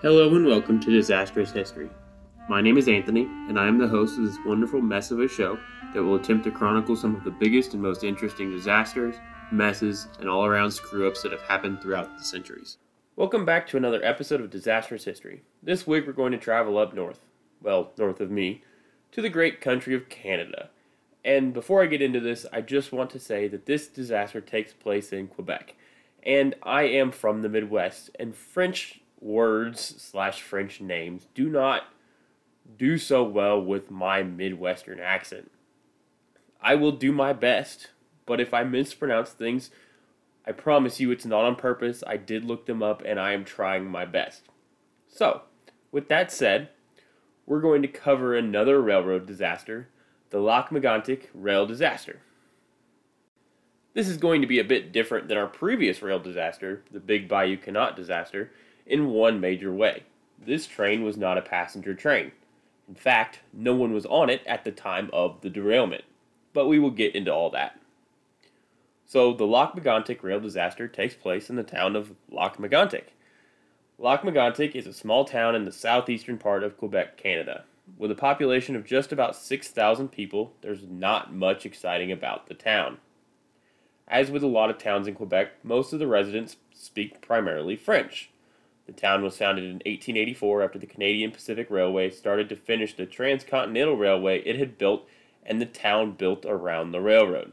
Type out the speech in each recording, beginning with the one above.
Hello and welcome to Disastrous History. My name is Anthony, and I am the host of this wonderful mess of a show that will attempt to chronicle some of the biggest and most interesting disasters, messes, and all around screw ups that have happened throughout the centuries. Welcome back to another episode of Disastrous History. This week we're going to travel up north, well, north of me, to the great country of Canada. And before I get into this, I just want to say that this disaster takes place in Quebec. And I am from the Midwest, and French words slash French names do not do so well with my Midwestern accent. I will do my best, but if I mispronounce things, I promise you it's not on purpose. I did look them up and I am trying my best. So, with that said, we're going to cover another railroad disaster, the Lac Megantic rail disaster. This is going to be a bit different than our previous rail disaster, the Big Bayou Canot disaster, in one major way. This train was not a passenger train. In fact, no one was on it at the time of the derailment. But we will get into all that. So, the Lac Megantic rail disaster takes place in the town of. Lac Megantic is a small town in the southeastern part of Quebec, Canada. With a population of just about 6,000 people, there's not much exciting about the town. As with a lot of towns in Quebec, most of the residents speak primarily French. The town was founded in 1884 after the Canadian Pacific Railway started to finish the transcontinental railway it had built and the town built around the railroad.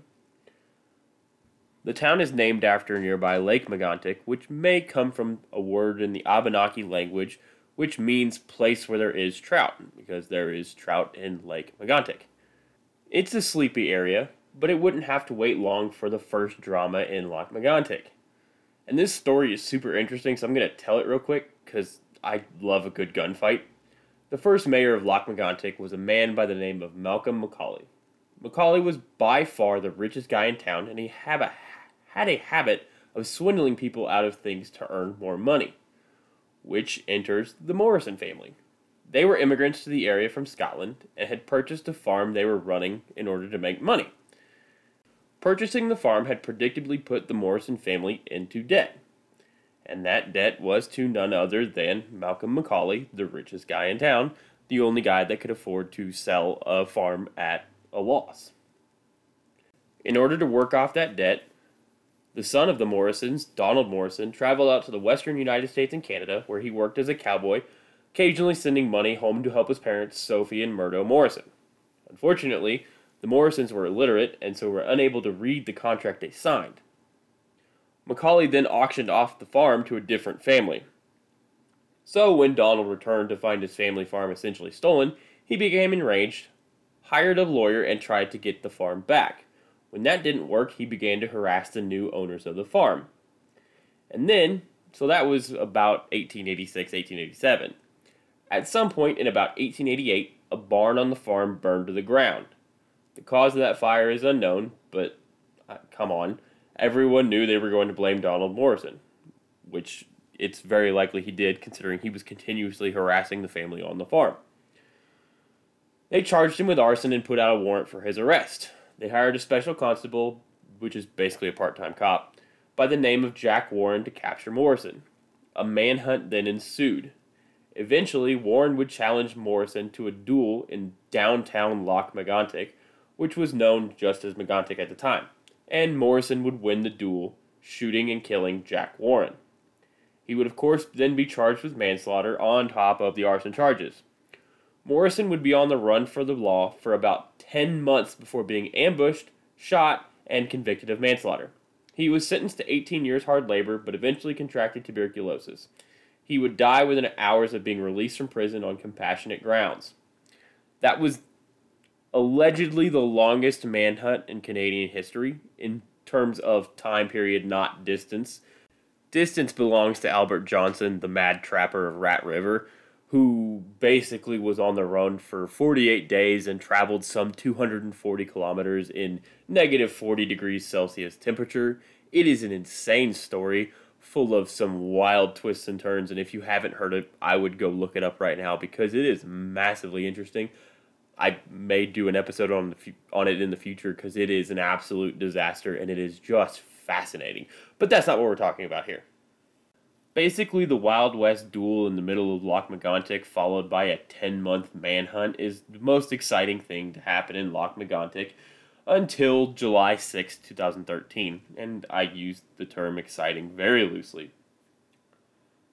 The town is named after nearby Lake Megantic, which may come from a word in the Abenaki language which means place where there is trout, because there is trout in Lake Megantic. It's a sleepy area, but it wouldn't have to wait long for the first drama in Lac Megantic. And this story is super interesting, so I'm going to tell it real quick because I love a good gunfight. The first mayor of Lac Megantic was a man by the name of Malcolm Macaulay. Macaulay was by far the richest guy in town, and he had a, had a habit of swindling people out of things to earn more money, which enters the Morrison family. They were immigrants to the area from Scotland and had purchased a farm they were running in order to make money. Purchasing the farm had predictably put the Morrison family into debt. And that debt was to none other than Malcolm Macaulay, the richest guy in town, the only guy that could afford to sell a farm at a loss. In order to work off that debt, the son of the Morrisons, Donald Morrison, traveled out to the western United States and Canada, where he worked as a cowboy, occasionally sending money home to help his parents, Sophie and Murdo Morrison. Unfortunately, the Morrisons were illiterate and so were unable to read the contract they signed. Macaulay then auctioned off the farm to a different family. So, when Donald returned to find his family farm essentially stolen, he became enraged, hired a lawyer, and tried to get the farm back. When that didn't work, he began to harass the new owners of the farm. And then, so that was about 1886, 1887. At some point in about 1888, a barn on the farm burned to the ground. The cause of that fire is unknown, but uh, come on. Everyone knew they were going to blame Donald Morrison, which it's very likely he did, considering he was continuously harassing the family on the farm. They charged him with arson and put out a warrant for his arrest. They hired a special constable, which is basically a part time cop, by the name of Jack Warren to capture Morrison. A manhunt then ensued. Eventually, Warren would challenge Morrison to a duel in downtown Lac Megantic, which was known just as Megantic at the time, and Morrison would win the duel, shooting and killing Jack Warren. He would, of course, then be charged with manslaughter on top of the arson charges. Morrison would be on the run for the law for about 10 months before being ambushed, shot, and convicted of manslaughter. He was sentenced to 18 years hard labor, but eventually contracted tuberculosis. He would die within hours of being released from prison on compassionate grounds. That was allegedly the longest manhunt in Canadian history in terms of time period, not distance. Distance belongs to Albert Johnson, the mad trapper of Rat River, who basically was on the run for 48 days and traveled some 240 kilometers in negative 40 degrees Celsius temperature. It is an insane story full of some wild twists and turns and if you haven't heard it i would go look it up right now because it is massively interesting I may do an episode on the on it in the future because it is an absolute disaster and it is just fascinating. But that's not what we're talking about here. Basically, the Wild West duel in the middle of Lac Megantic, followed by a 10 month manhunt, is the most exciting thing to happen in Lac Megantic until July 6, 2013. And I use the term exciting very loosely.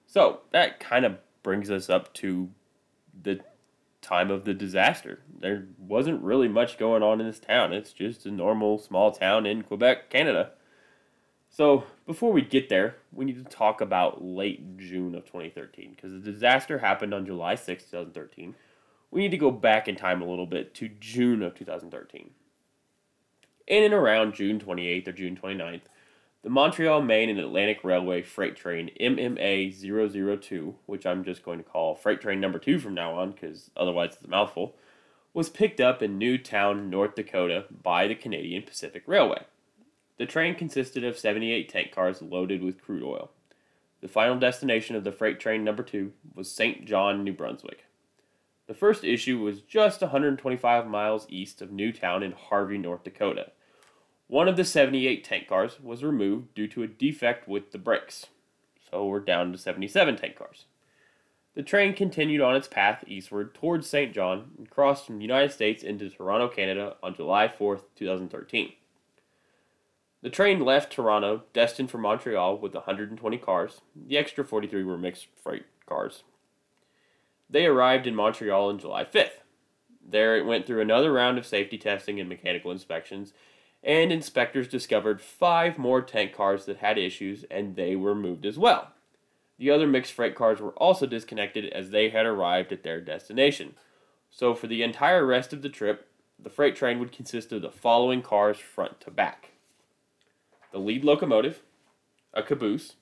So, that kind of brings us up to the time of the disaster. There wasn't really much going on in this town. It's just a normal small town in Quebec, Canada. So, before we get there, we need to talk about late June of 2013 because the disaster happened on July 6, 2013. We need to go back in time a little bit to June of 2013. In and around June 28th or June 29th, the Montreal, Maine, and Atlantic Railway freight train MMA 002, which I'm just going to call freight train number two from now on because otherwise it's a mouthful, was picked up in New Town, North Dakota by the Canadian Pacific Railway. The train consisted of 78 tank cars loaded with crude oil. The final destination of the freight train number two was St. John, New Brunswick. The first issue was just 125 miles east of New Town in Harvey, North Dakota one of the 78 tank cars was removed due to a defect with the brakes, so we're down to 77 tank cars. The train continued on its path eastward towards St. John and crossed from the United States into Toronto, Canada on July 4, 2013. The train left Toronto destined for Montreal with 120 cars. The extra 43 were mixed freight cars. They arrived in Montreal on July 5th. There it went through another round of safety testing and mechanical inspections and inspectors discovered five more tank cars that had issues and they were moved as well. The other mixed freight cars were also disconnected as they had arrived at their destination. So, for the entire rest of the trip, the freight train would consist of the following cars front to back the lead locomotive, a caboose,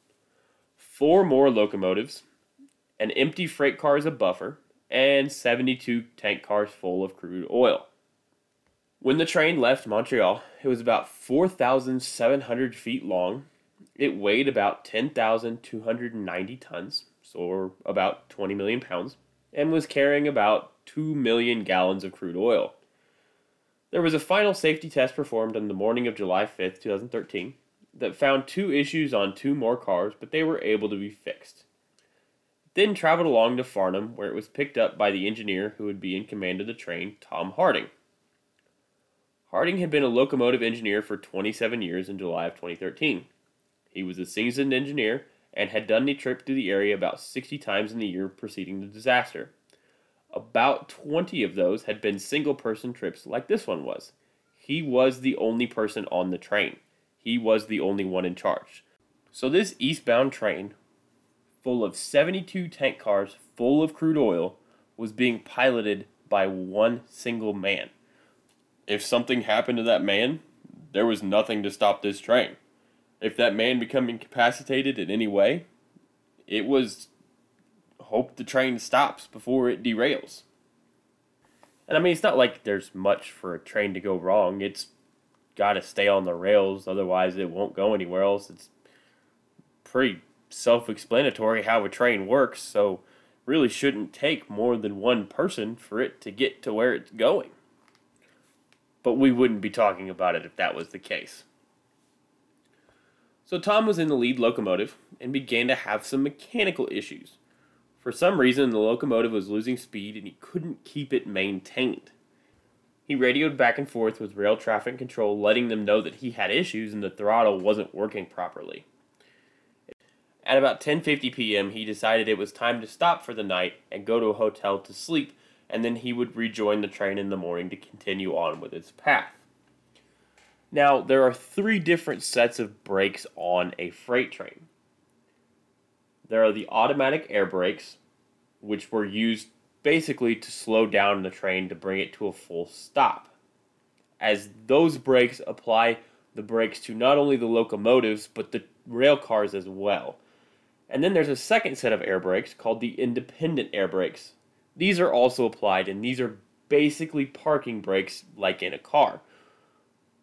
four more locomotives, an empty freight car as a buffer, and 72 tank cars full of crude oil. When the train left Montreal, it was about 4,700 feet long. It weighed about 10,290 tons, so about 20 million pounds, and was carrying about 2 million gallons of crude oil. There was a final safety test performed on the morning of July 5th, 2013, that found two issues on two more cars, but they were able to be fixed. then traveled along to Farnham, where it was picked up by the engineer who would be in command of the train, Tom Harding. Harding had been a locomotive engineer for 27 years in July of 2013. He was a seasoned engineer and had done the trip through the area about 60 times in the year preceding the disaster. About 20 of those had been single person trips like this one was. He was the only person on the train. He was the only one in charge. So this eastbound train, full of 72 tank cars full of crude oil, was being piloted by one single man if something happened to that man, there was nothing to stop this train. If that man became incapacitated in any way, it was hope the train stops before it derails. And I mean, it's not like there's much for a train to go wrong. It's got to stay on the rails, otherwise, it won't go anywhere else. It's pretty self explanatory how a train works, so really shouldn't take more than one person for it to get to where it's going but we wouldn't be talking about it if that was the case. So Tom was in the lead locomotive and began to have some mechanical issues. For some reason, the locomotive was losing speed and he couldn't keep it maintained. He radioed back and forth with rail traffic control, letting them know that he had issues and the throttle wasn't working properly. At about 10:50 p.m., he decided it was time to stop for the night and go to a hotel to sleep and then he would rejoin the train in the morning to continue on with its path. Now, there are three different sets of brakes on a freight train. There are the automatic air brakes, which were used basically to slow down the train to bring it to a full stop. As those brakes apply the brakes to not only the locomotives but the rail cars as well. And then there's a second set of air brakes called the independent air brakes, these are also applied, and these are basically parking brakes like in a car.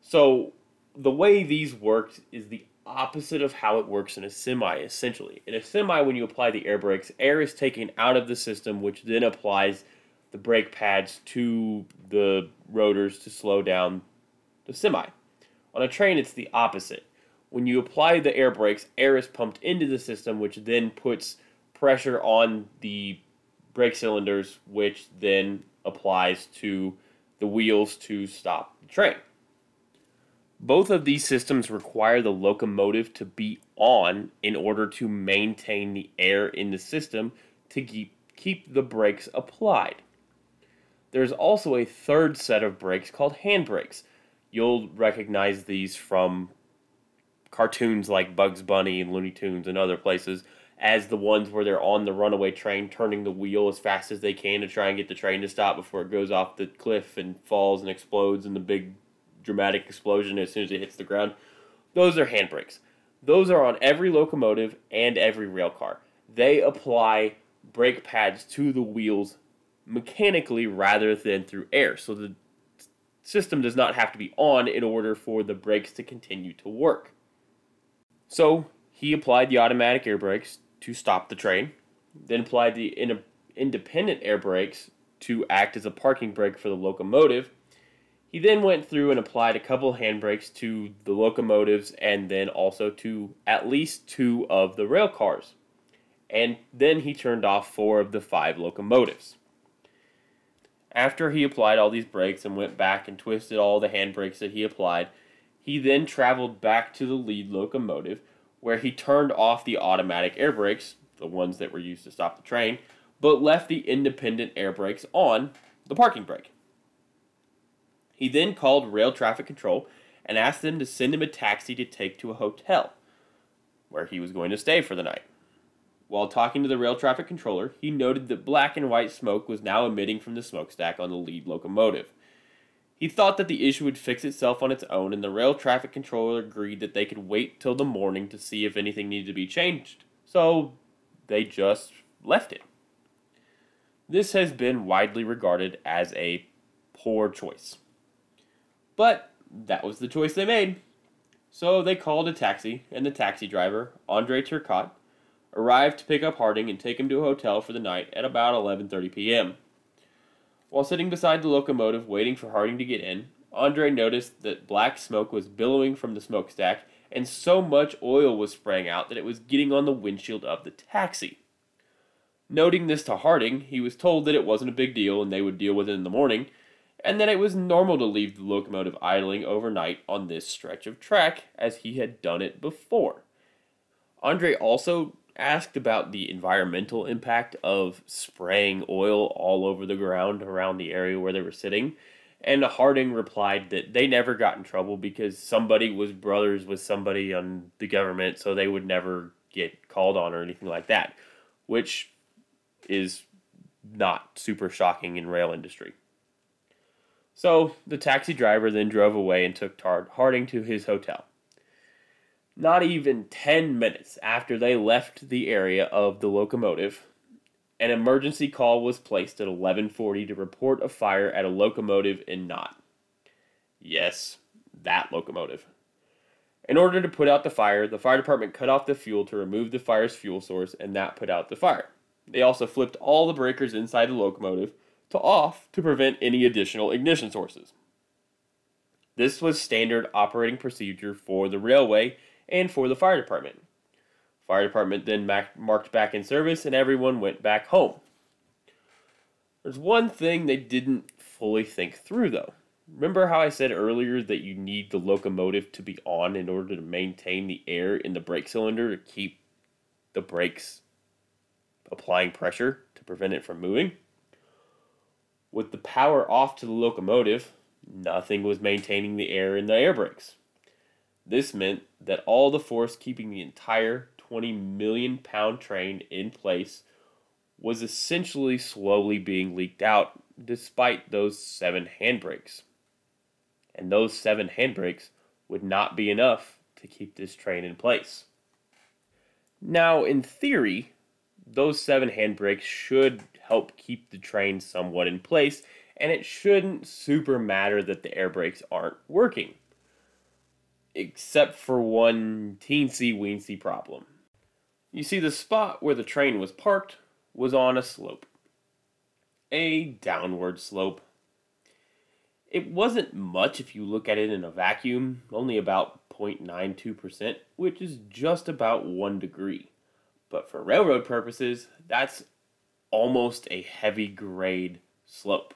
So the way these work is the opposite of how it works in a semi, essentially. In a semi, when you apply the air brakes, air is taken out of the system, which then applies the brake pads to the rotors to slow down the semi. On a train, it's the opposite. When you apply the air brakes, air is pumped into the system, which then puts pressure on the brake cylinders, which then applies to the wheels to stop the train. Both of these systems require the locomotive to be on in order to maintain the air in the system to keep, keep the brakes applied. There's also a third set of brakes called hand brakes. You'll recognize these from cartoons like Bugs Bunny and Looney Tunes and other places as the ones where they're on the runaway train turning the wheel as fast as they can to try and get the train to stop before it goes off the cliff and falls and explodes in the big dramatic explosion as soon as it hits the ground. Those are handbrakes. Those are on every locomotive and every rail car. They apply brake pads to the wheels mechanically rather than through air. So the system does not have to be on in order for the brakes to continue to work. So he applied the automatic air brakes to stop the train, then applied the in- independent air brakes to act as a parking brake for the locomotive. He then went through and applied a couple hand brakes to the locomotives and then also to at least two of the rail cars. And then he turned off four of the five locomotives. After he applied all these brakes and went back and twisted all the hand brakes that he applied, he then traveled back to the lead locomotive where he turned off the automatic air brakes, the ones that were used to stop the train, but left the independent air brakes on the parking brake. He then called rail traffic control and asked them to send him a taxi to take to a hotel where he was going to stay for the night. While talking to the rail traffic controller, he noted that black and white smoke was now emitting from the smokestack on the lead locomotive. He thought that the issue would fix itself on its own, and the rail traffic controller agreed that they could wait till the morning to see if anything needed to be changed. So they just left it. This has been widely regarded as a poor choice. But that was the choice they made. So they called a taxi, and the taxi driver, Andre Turcotte, arrived to pick up Harding and take him to a hotel for the night at about 11:30 p.m. While sitting beside the locomotive waiting for Harding to get in, Andre noticed that black smoke was billowing from the smokestack, and so much oil was spraying out that it was getting on the windshield of the taxi. Noting this to Harding, he was told that it wasn't a big deal and they would deal with it in the morning, and that it was normal to leave the locomotive idling overnight on this stretch of track as he had done it before. Andre also asked about the environmental impact of spraying oil all over the ground around the area where they were sitting. And Harding replied that they never got in trouble because somebody was brothers with somebody on the government, so they would never get called on or anything like that, which is not super shocking in rail industry. So the taxi driver then drove away and took Harding to his hotel. Not even 10 minutes after they left the area of the locomotive, an emergency call was placed at 11:40 to report a fire at a locomotive in Nantes. Yes, that locomotive. In order to put out the fire, the fire department cut off the fuel to remove the fire's fuel source, and that put out the fire. They also flipped all the breakers inside the locomotive to off to prevent any additional ignition sources. This was standard operating procedure for the railway and for the fire department. Fire department then marked back in service and everyone went back home. There's one thing they didn't fully think through though. Remember how I said earlier that you need the locomotive to be on in order to maintain the air in the brake cylinder to keep the brakes applying pressure to prevent it from moving? With the power off to the locomotive, nothing was maintaining the air in the air brakes. This meant that all the force keeping the entire 20 million pound train in place was essentially slowly being leaked out despite those seven handbrakes. And those seven handbrakes would not be enough to keep this train in place. Now, in theory, those seven handbrakes should help keep the train somewhat in place, and it shouldn't super matter that the air brakes aren't working except for one teensy weensy problem. You see, the spot where the train was parked was on a slope, a downward slope. It wasn't much if you look at it in a vacuum, only about 1.92%, which is just about 1 degree. But for railroad purposes, that's almost a heavy grade slope.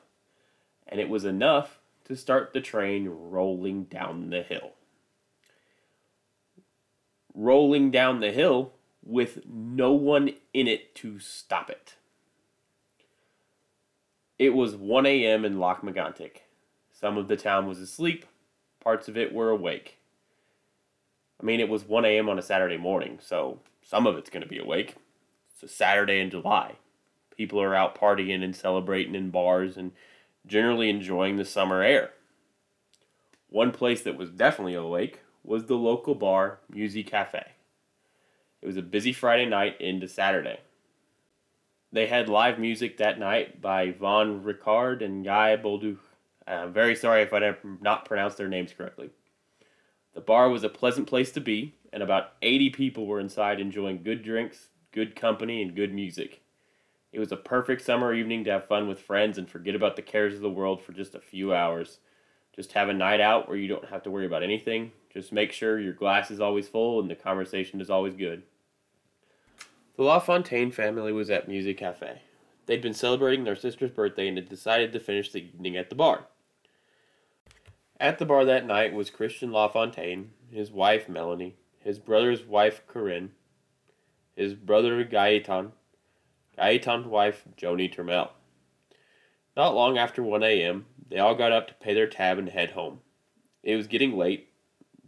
And it was enough to start the train rolling down the hill. Rolling down the hill with no one in it to stop it. It was 1 a.m. in Lac-Mégantic. Some of the town was asleep, parts of it were awake. I mean, it was 1 a.m. on a Saturday morning, so some of it's going to be awake. It's a Saturday in July. People are out partying and celebrating in bars and generally enjoying the summer air. One place that was definitely awake was the local bar, Musique Cafe. It was a busy Friday night into Saturday. They had live music that night by Von Ricard and Guy Bolduc. I'm very sorry if I did not pronounce their names correctly. The bar was a pleasant place to be, and about 80 people were inside enjoying good drinks, good company, and good music. It was a perfect summer evening to have fun with friends and forget about the cares of the world for just a few hours. Just have a night out where you don't have to worry about anything. Just make sure your glass is always full and the conversation is always good. The LaFontaine family was at Music Cafe. They'd been celebrating their sister's birthday and had decided to finish the evening at the bar. At the bar that night was Christian LaFontaine, his wife Melanie, his brother's wife Corinne, his brother Gaetan, Gaetan's wife Joni Turmel. Not long after 1 a.m., they all got up to pay their tab and head home. It was getting late.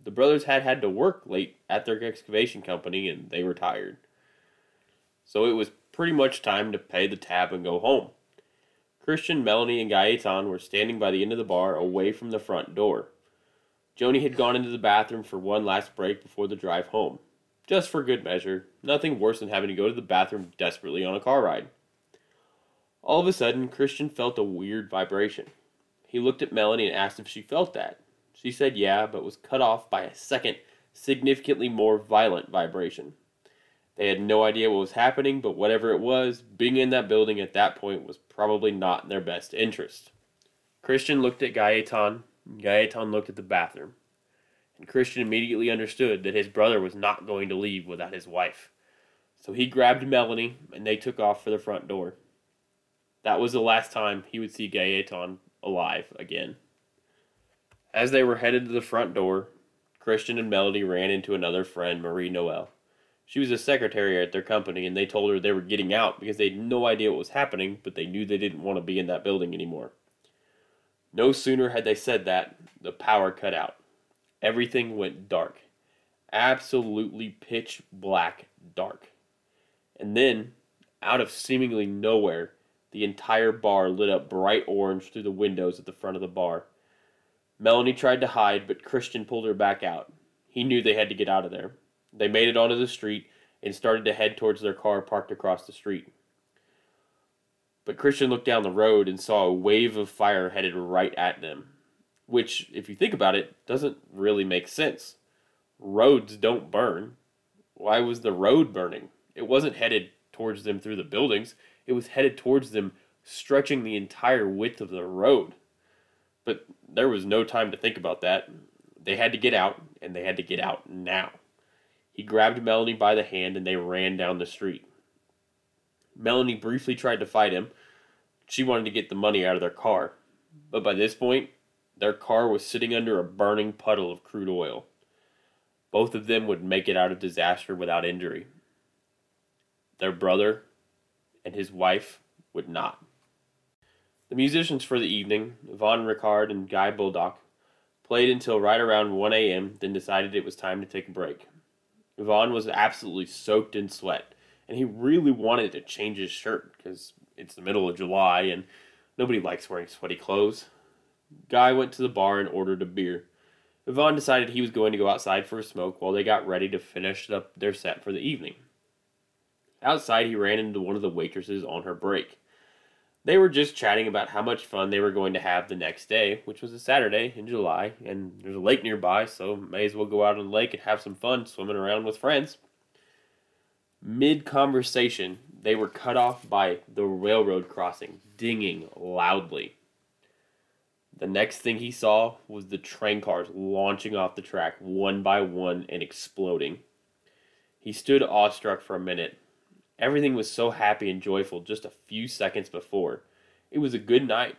The brothers had had to work late at their excavation company and they were tired so it was pretty much time to pay the tab and go home. Christian, Melanie, and Gaetan were standing by the end of the bar away from the front door. Joni had gone into the bathroom for one last break before the drive home. Just for good measure, nothing worse than having to go to the bathroom desperately on a car ride. All of a sudden, Christian felt a weird vibration. He looked at Melanie and asked if she felt that. She said yeah, but was cut off by a second, significantly more violent vibration. They had no idea what was happening, but whatever it was, being in that building at that point was probably not in their best interest. Christian looked at Gaetan, and Gaetan looked at the bathroom. And Christian immediately understood that his brother was not going to leave without his wife. So he grabbed Melanie, and they took off for the front door. That was the last time he would see Gaetan alive again. As they were headed to the front door, Christian and Melody ran into another friend, Marie Noel. She was a secretary at their company, and they told her they were getting out because they had no idea what was happening, but they knew they didn't want to be in that building anymore. No sooner had they said that, the power cut out. Everything went dark. Absolutely pitch black dark. And then, out of seemingly nowhere, the entire bar lit up bright orange through the windows at the front of the bar. Melanie tried to hide, but Christian pulled her back out. He knew they had to get out of there. They made it onto the street and started to head towards their car parked across the street. But Christian looked down the road and saw a wave of fire headed right at them, which, if you think about it, doesn't really make sense. Roads don't burn. Why was the road burning? It wasn't headed towards them through the buildings, it was headed towards them, stretching the entire width of the road. But there was no time to think about that. They had to get out, and they had to get out now. He grabbed Melanie by the hand and they ran down the street. Melanie briefly tried to fight him. She wanted to get the money out of their car. But by this point, their car was sitting under a burning puddle of crude oil. Both of them would make it out of disaster without injury. Their brother and his wife would not. The musicians for the evening, Von Ricard and Guy Bolduc, played until right around 1 a.m., then decided it was time to take a break. Vaughn was absolutely soaked in sweat, and he really wanted to change his shirt because it's the middle of July and nobody likes wearing sweaty clothes. Guy went to the bar and ordered a beer. Vaughn decided he was going to go outside for a smoke while they got ready to finish up their set for the evening. Outside, he ran into one of the waitresses on her break. They were just chatting about how much fun they were going to have the next day, which was a Saturday in July, and there's a lake nearby, so may as well go out on the lake and have some fun swimming around with friends. Mid conversation, they were cut off by the railroad crossing, dinging loudly. The next thing he saw was the train cars launching off the track one by one and exploding. He stood awestruck for a minute. Everything was so happy and joyful just a few seconds before. It was a good night.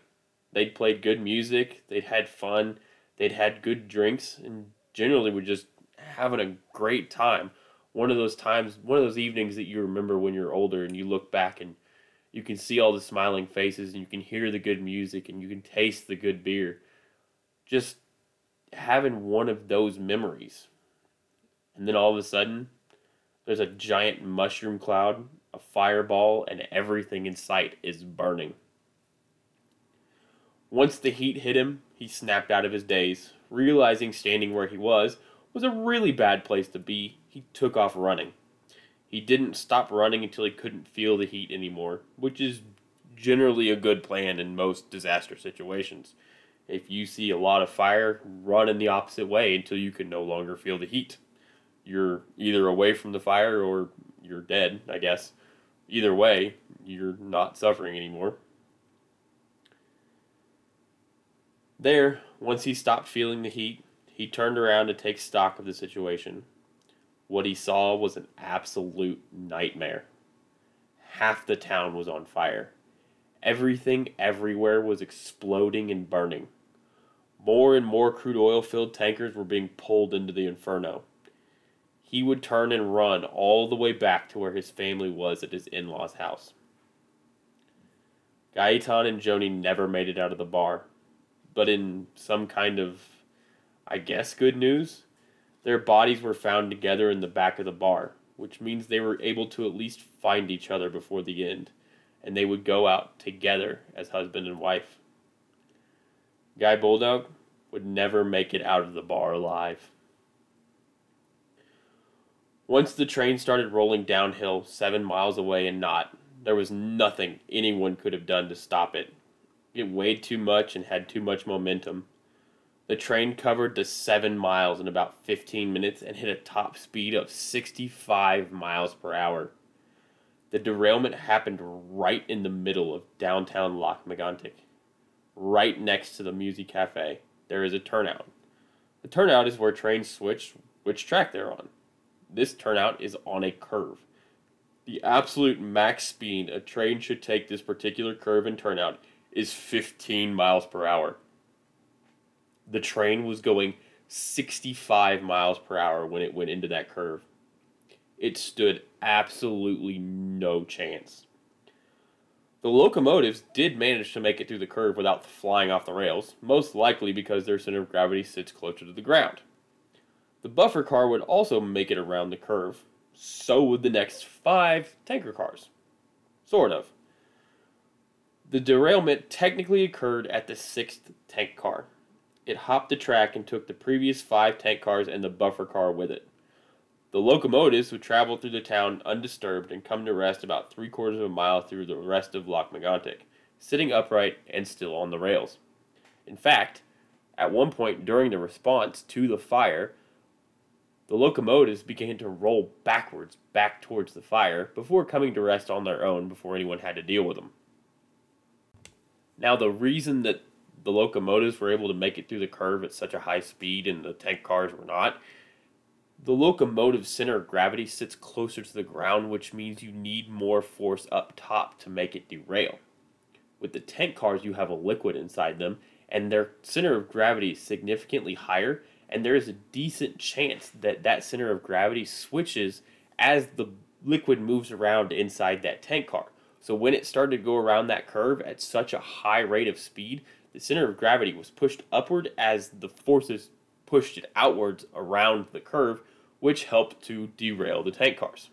They'd played good music, they'd had fun, they'd had good drinks, and generally were just having a great time. One of those times, one of those evenings that you remember when you're older and you look back and you can see all the smiling faces and you can hear the good music and you can taste the good beer. Just having one of those memories. And then all of a sudden, there's a giant mushroom cloud, a fireball, and everything in sight is burning. Once the heat hit him, he snapped out of his daze. Realizing standing where he was was a really bad place to be, he took off running. He didn't stop running until he couldn't feel the heat anymore, which is generally a good plan in most disaster situations. If you see a lot of fire, run in the opposite way until you can no longer feel the heat. You're either away from the fire or you're dead, I guess. Either way, you're not suffering anymore. There, once he stopped feeling the heat, he turned around to take stock of the situation. What he saw was an absolute nightmare. Half the town was on fire. Everything everywhere was exploding and burning. More and more crude oil filled tankers were being pulled into the inferno. He would turn and run all the way back to where his family was at his in law's house. Gaetan and Joni never made it out of the bar, but in some kind of, I guess, good news, their bodies were found together in the back of the bar, which means they were able to at least find each other before the end, and they would go out together as husband and wife. Guy Bolduc would never make it out of the bar alive. Once the train started rolling downhill seven miles away and Nantes, there was nothing anyone could have done to stop it it weighed too much and had too much momentum. The train covered the seven miles in about 15 minutes and hit a top speed of 65 miles per hour. The derailment happened right in the middle of downtown Lac-Mégantic. Right next to the Music Cafe, there is a turnout. The turnout is where trains switch which track they're on. This turnout is on a curve. The absolute max speed a train should take this particular curve and turnout is 15 miles per hour. The train was going 65 miles per hour when it went into that curve. It stood absolutely no chance. The locomotives did manage to make it through the curve without flying off the rails, most likely because their center of gravity sits closer to the ground. The buffer car would also make it around the curve, so would the next five tanker cars. Sort of. The derailment technically occurred at the sixth tank car. It hopped the track and took the previous five tank cars and the buffer car with it. The locomotives would travel through the town undisturbed and come to rest about three quarters of a mile through the rest of Lac-Mégantic, sitting upright and still on the rails. In fact, at one point during the response to the fire, the locomotives began to roll backwards back towards the fire before coming to rest on their own before anyone had to deal with them. Now, the reason that the locomotives were able to make it through the curve at such a high speed and the tank cars were not, the locomotive center of gravity sits closer to the ground, which means you need more force up top to make it derail. With the tank cars, you have a liquid inside them, and their center of gravity is significantly higher, and there is a decent chance that that center of gravity switches as the liquid moves around inside that tank car. So when it started to go around that curve at such a high rate of speed, the center of gravity was pushed upward as the forces pushed it outwards around the curve, which helped to derail the tank cars.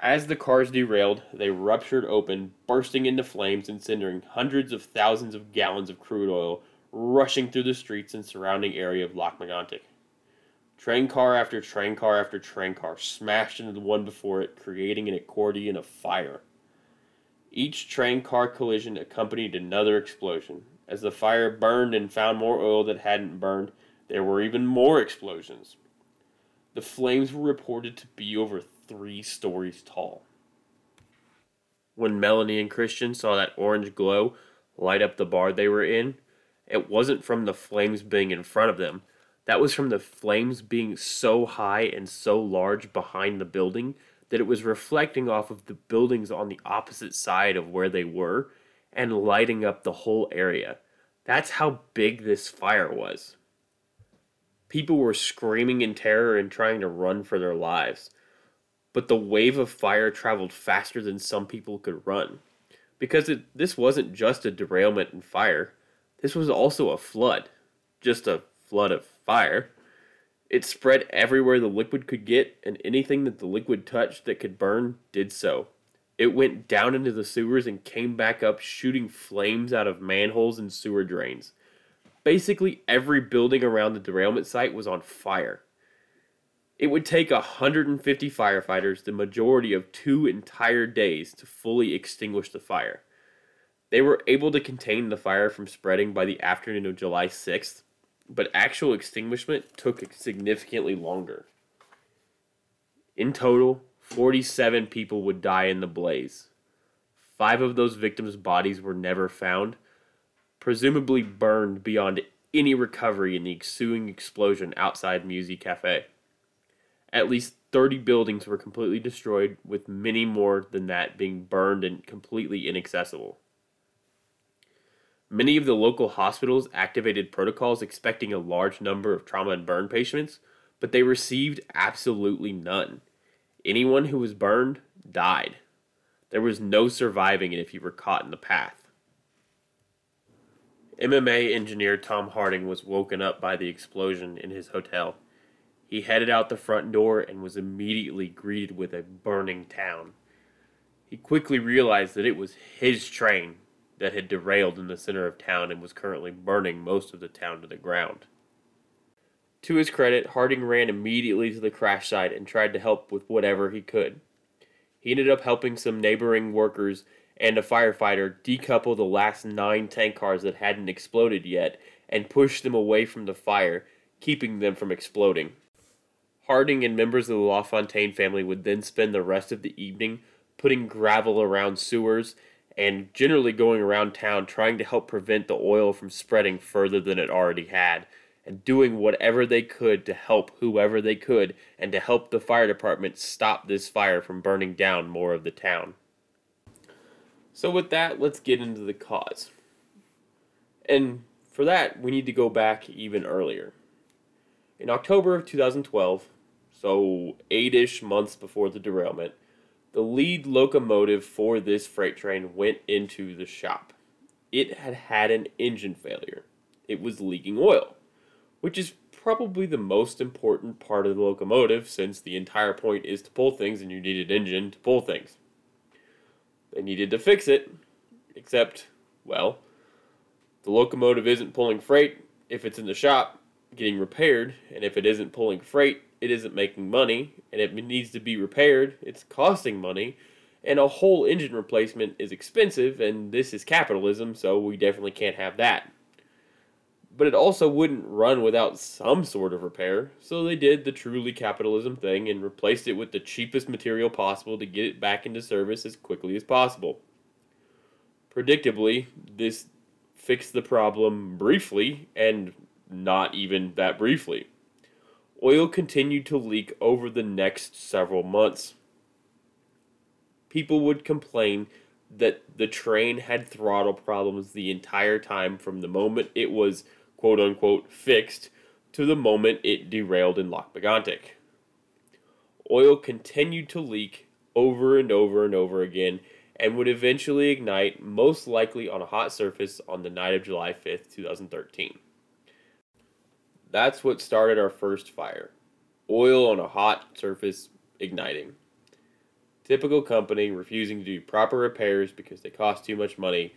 As the cars derailed, they ruptured open, bursting into flames and sending hundreds of thousands of gallons of crude oil rushing through the streets and surrounding area of Lac-Mégantic. Train car after train car after train car smashed into the one before it, creating an accordion of fire. Each train car collision accompanied another explosion. As the fire burned and found more oil that hadn't burned, there were even more explosions. The flames were reported to be over three stories tall. When Melanie and Christian saw that orange glow, light up the bar they were in, it wasn't from the flames being in front of them. That was from the flames being so high and so large behind the building that it was reflecting off of the buildings on the opposite side of where they were and lighting up the whole area. That's how big this fire was. People were screaming in terror and trying to run for their lives. But the wave of fire traveled faster than some people could run. Because it, this wasn't just a derailment and fire, this was also a flood. Just a flood of fire. It spread everywhere the liquid could get, and anything that the liquid touched that could burn did so. It went down into the sewers and came back up, shooting flames out of manholes and sewer drains. Basically, every building around the derailment site was on fire. It would take 150 firefighters, the majority of two entire days, to fully extinguish the fire. They were able to contain the fire from spreading by the afternoon of July 6th, but actual extinguishment took significantly longer. In total, 47 people would die in the blaze. Five of those victims' bodies were never found, presumably burned beyond any recovery in the ensuing explosion outside Musi-Café. At least 30 buildings were completely destroyed, with many more than that being burned and completely inaccessible. Many of the local hospitals activated protocols expecting a large number of trauma and burn patients, but they received absolutely none. Anyone who was burned died. There was no surviving it if you were caught in the path. MMA engineer Tom Harding was woken up by the explosion in his hotel. He headed out the front door and was immediately greeted with a burning town. He quickly realized that it was his train that had derailed in the center of town and was currently burning most of the town to the ground. To his credit, Harding ran immediately to the crash site and tried to help with whatever he could. He ended up helping some neighboring workers and a firefighter decouple the last nine tank cars that hadn't exploded yet and push them away from the fire, keeping them from exploding. Harding and members of the LaFontaine family would then spend the rest of the evening putting gravel around sewers and generally going around town trying to help prevent the oil from spreading further than it already had, and doing whatever they could to help whoever they could and to help the fire department stop this fire from burning down more of the town. So, with that, let's get into the cause. And for that, we need to go back even earlier. In October of 2012, so eight ish months before the derailment, the lead locomotive for this freight train went into the shop. It had had an engine failure. It was leaking oil, which is probably the most important part of the locomotive since the entire point is to pull things and you need an engine to pull things. They needed to fix it, except, well, the locomotive isn't pulling freight if it's in the shop getting repaired, and if it isn't pulling freight, it isn't making money, and it needs to be repaired, it's costing money, and a whole engine replacement is expensive, and this is capitalism, so we definitely can't have that. But it also wouldn't run without some sort of repair, so they did the truly capitalism thing and replaced it with the cheapest material possible to get it back into service as quickly as possible. Predictably, this fixed the problem briefly and not even that briefly. Oil continued to leak over the next several months. People would complain that the train had throttle problems the entire time from the moment it was quote unquote fixed to the moment it derailed in Lac Megantic. Oil continued to leak over and over and over again and would eventually ignite, most likely on a hot surface, on the night of July 5th, 2013. That's what started our first fire. Oil on a hot surface igniting. Typical company refusing to do proper repairs because they cost too much money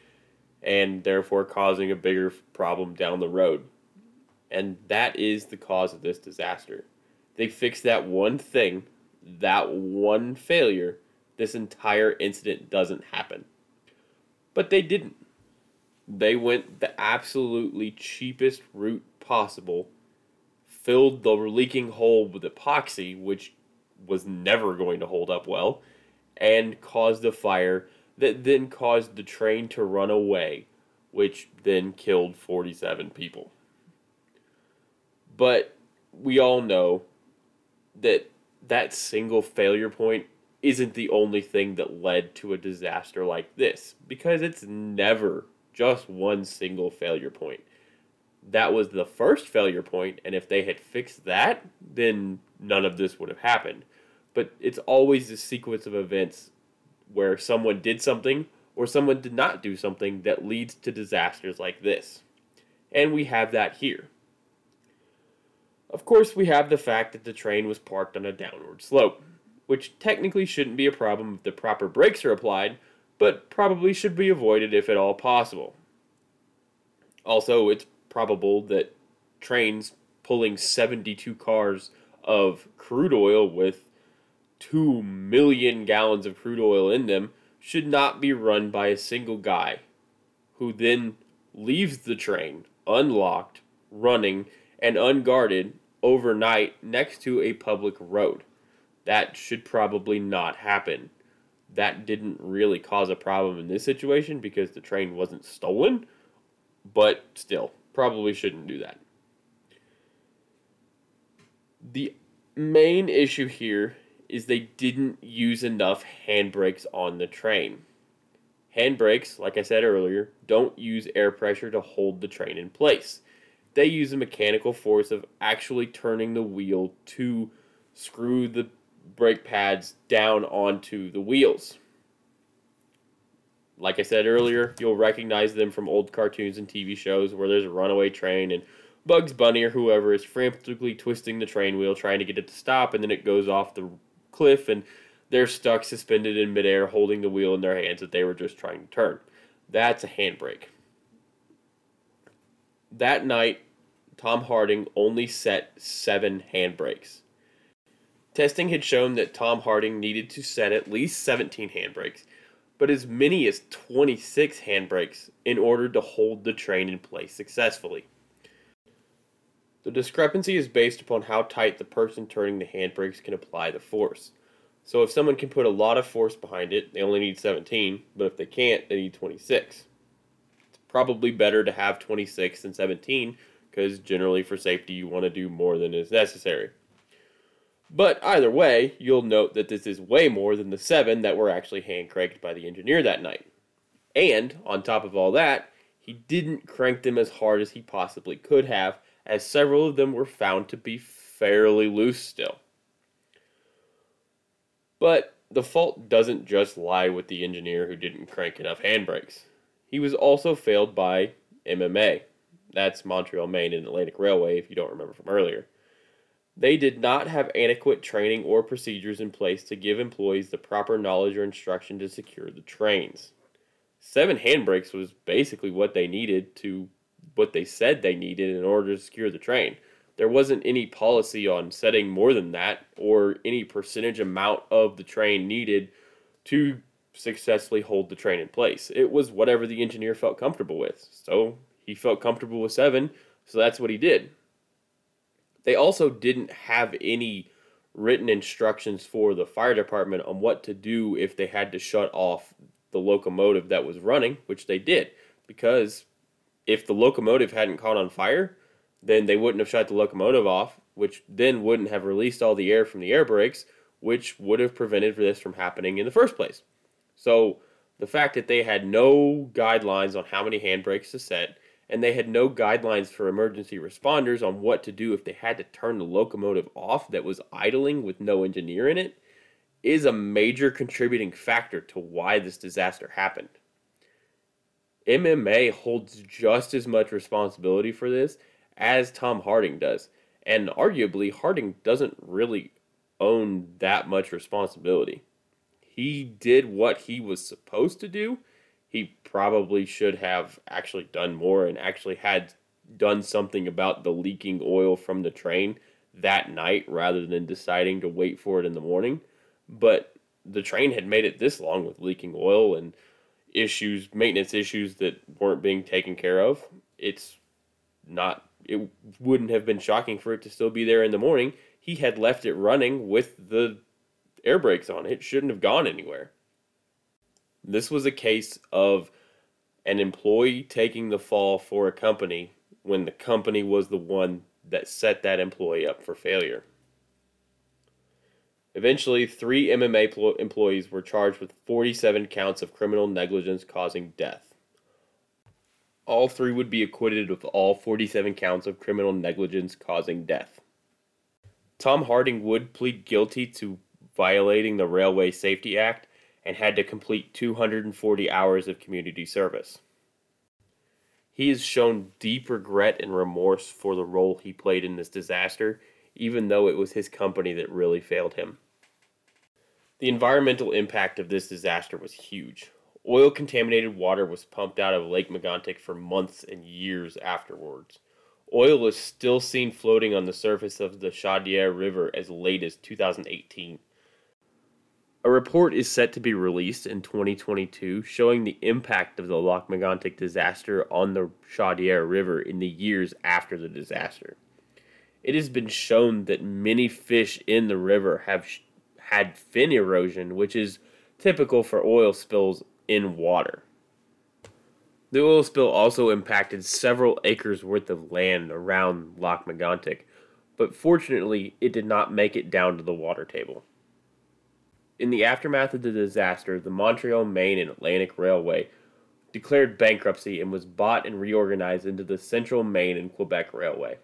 and therefore causing a bigger problem down the road. And that is the cause of this disaster. They fixed that one thing, that one failure, this entire incident doesn't happen. But they didn't. They went the absolutely cheapest route possible filled the leaking hole with epoxy, which was never going to hold up well, and caused a fire that then caused the train to run away which then killed 47 people. But we all know that that single failure point isn't the only thing that led to a disaster like this because it's never just one single failure point. That was the first failure point, and if they had fixed that, then none of this would have happened. But it's always a sequence of events where someone did something or someone did not do something that leads to disasters like this. And we have that here. Of course, we have the fact that the train was parked on a downward slope, which technically shouldn't be a problem if the proper brakes are applied, but probably should be avoided if at all possible. Also, it's probable that trains pulling 72 cars of crude oil with 2 million gallons of crude oil in them should not be run by a single guy who then leaves the train unlocked, running, and unguarded overnight next to a public road. That should probably not happen. That didn't really cause a problem in this situation because the train wasn't stolen, but still, probably shouldn't do that. The main issue here is they didn't use enough handbrakes on the train. Handbrakes, like I said earlier, don't use air pressure to hold the train in place they use a mechanical force of actually turning the wheel to screw the brake pads down onto the wheels. Like I said earlier, you'll recognize them from old cartoons and TV shows where there's a runaway train and Bugs Bunny or whoever is frantically twisting the train wheel trying to get it to stop, and then it goes off the cliff and they're stuck suspended in midair holding the wheel in their hands that they were just trying to turn. That's a handbrake that night, Tom Harding only set seven handbrakes. Testing had shown that Tom Harding needed to set at least 17 handbrakes, but as many as 26 handbrakes in order to hold the train in place successfully. The discrepancy is based upon how tight the person turning the handbrakes can apply the force. So if someone can put a lot of force behind it, they only need 17, but if they can't, they need 26 It's probably better to have 26 than 17 because generally for safety you want to do more than is necessary. But either way, you'll note that this is way more than the 7 that were actually hand cranked by the engineer that night. And, on top of all that, he didn't crank them as hard as he possibly could have, as several of them were found to be fairly loose still. But the fault doesn't just lie with the engineer who didn't crank enough handbrakes. He was also failed by MMA. That's Montreal, Maine, and Atlantic Railway, if you don't remember from earlier. They did not have adequate training or procedures in place to give employees the proper knowledge or instruction to secure the trains. Seven handbrakes was basically what they needed to what they said they needed in order to secure the train. There wasn't any policy on setting more than that or any percentage amount of the train needed to successfully hold the train in place. It was whatever the engineer felt comfortable with. So he felt comfortable with seven, so that's what he did. They also didn't have any written instructions for the fire department on what to do if they had to shut off the locomotive that was running, which they did, because if the locomotive hadn't caught on fire, then they wouldn't have shut the locomotive off, which then wouldn't have released all the air from the air brakes, which would have prevented this from happening in the first place. So the fact that they had no guidelines on how many handbrakes to set, and they had no guidelines for emergency responders on what to do if they had to turn the locomotive off that was idling with no engineer in it, is a major contributing factor to why this disaster happened. MMA holds just as much responsibility for this as Tom Harding does. And arguably, Harding doesn't really own that much responsibility he did what he was supposed to do. He probably should have actually done more and actually had done something about the leaking oil from the train that night rather than deciding to wait for it in the morning. But the train had made it this long with leaking oil and issues, maintenance issues that weren't being taken care of. It's not, it wouldn't have been shocking for it to still be there in the morning. He had left it running with the air brakes on. It shouldn't have gone anywhere. This was a case of an employee taking the fall for a company when the company was the one that set that employee up for failure. Eventually, three MMA employees were charged with 47 counts of criminal negligence causing death. All three would be acquitted of all 47 counts of criminal negligence causing death. Tom Harding would plead guilty to violating the Railway Safety Act and had to complete 240 hours of community service. He has shown deep regret and remorse for the role he played in this disaster even though it was his company that really failed him. The environmental impact of this disaster was huge. Oil contaminated water was pumped out of Lake Megantic for months and years afterwards. Oil was still seen floating on the surface of the Chaudière River as late as 2018. A report is set to be released in 2022 showing the impact of the Lac disaster on the Chaudière River in the years after the disaster it has been shown that many fish in the river have sh- had fin erosion, which is typical for oil spills in water. The oil spill also impacted several acres worth of land around Lac but fortunately it did not make it down to the water table. In the aftermath of the disaster, the Montreal, Maine, and Atlantic Railway declared bankruptcy and was bought and reorganized into the Central Maine and Quebec Railway.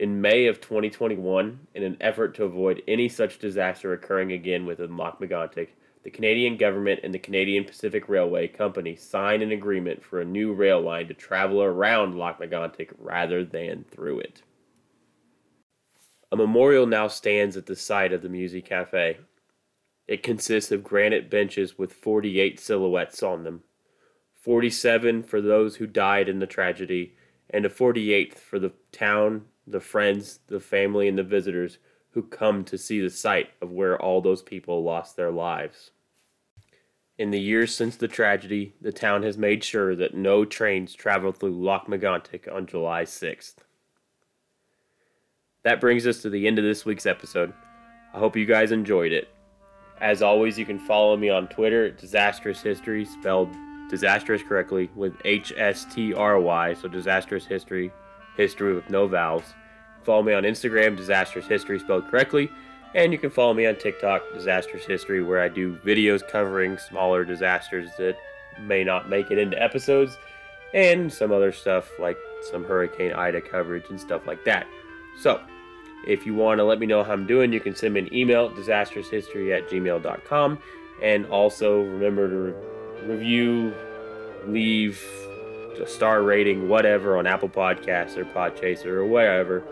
In May of 2021, in an effort to avoid any such disaster occurring again within Lac Megantic, the Canadian government and the Canadian Pacific Railway Company signed an agreement for a new rail line to travel around Lac Megantic rather than through it. A memorial now stands at the site of the Musi-Café. It consists of granite benches with 48 silhouettes on them 47 for those who died in the tragedy, and a 48th for the town the friends, the family, and the visitors who come to see the site of where all those people lost their lives. In the years since the tragedy, the town has made sure that no trains travel through Lac Megantic on July 6th. That brings us to the end of this week's episode. I hope you guys enjoyed it. As always, you can follow me on Twitter Disastrous History, spelled disastrous correctly with H S T R Y, so Disastrous History history with no vowels. Follow me on Instagram, Disastrous History spelled correctly, and you can follow me on TikTok, Disastrous History, where I do videos covering smaller disasters that may not make it into episodes, and some other stuff like some Hurricane Ida coverage and stuff like that. So, if you want to let me know how I'm doing, you can send me an email, disastroushistory at gmail.com. And also remember to re- review, leave a star rating, whatever, on Apple Podcasts or Podchaser or whatever.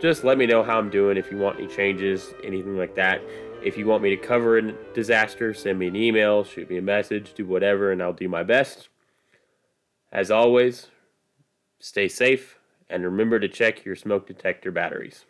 Just let me know how I'm doing if you want any changes, anything like that. If you want me to cover a disaster, send me an email, shoot me a message, do whatever, and I'll do my best. As always, stay safe and remember to check your smoke detector batteries.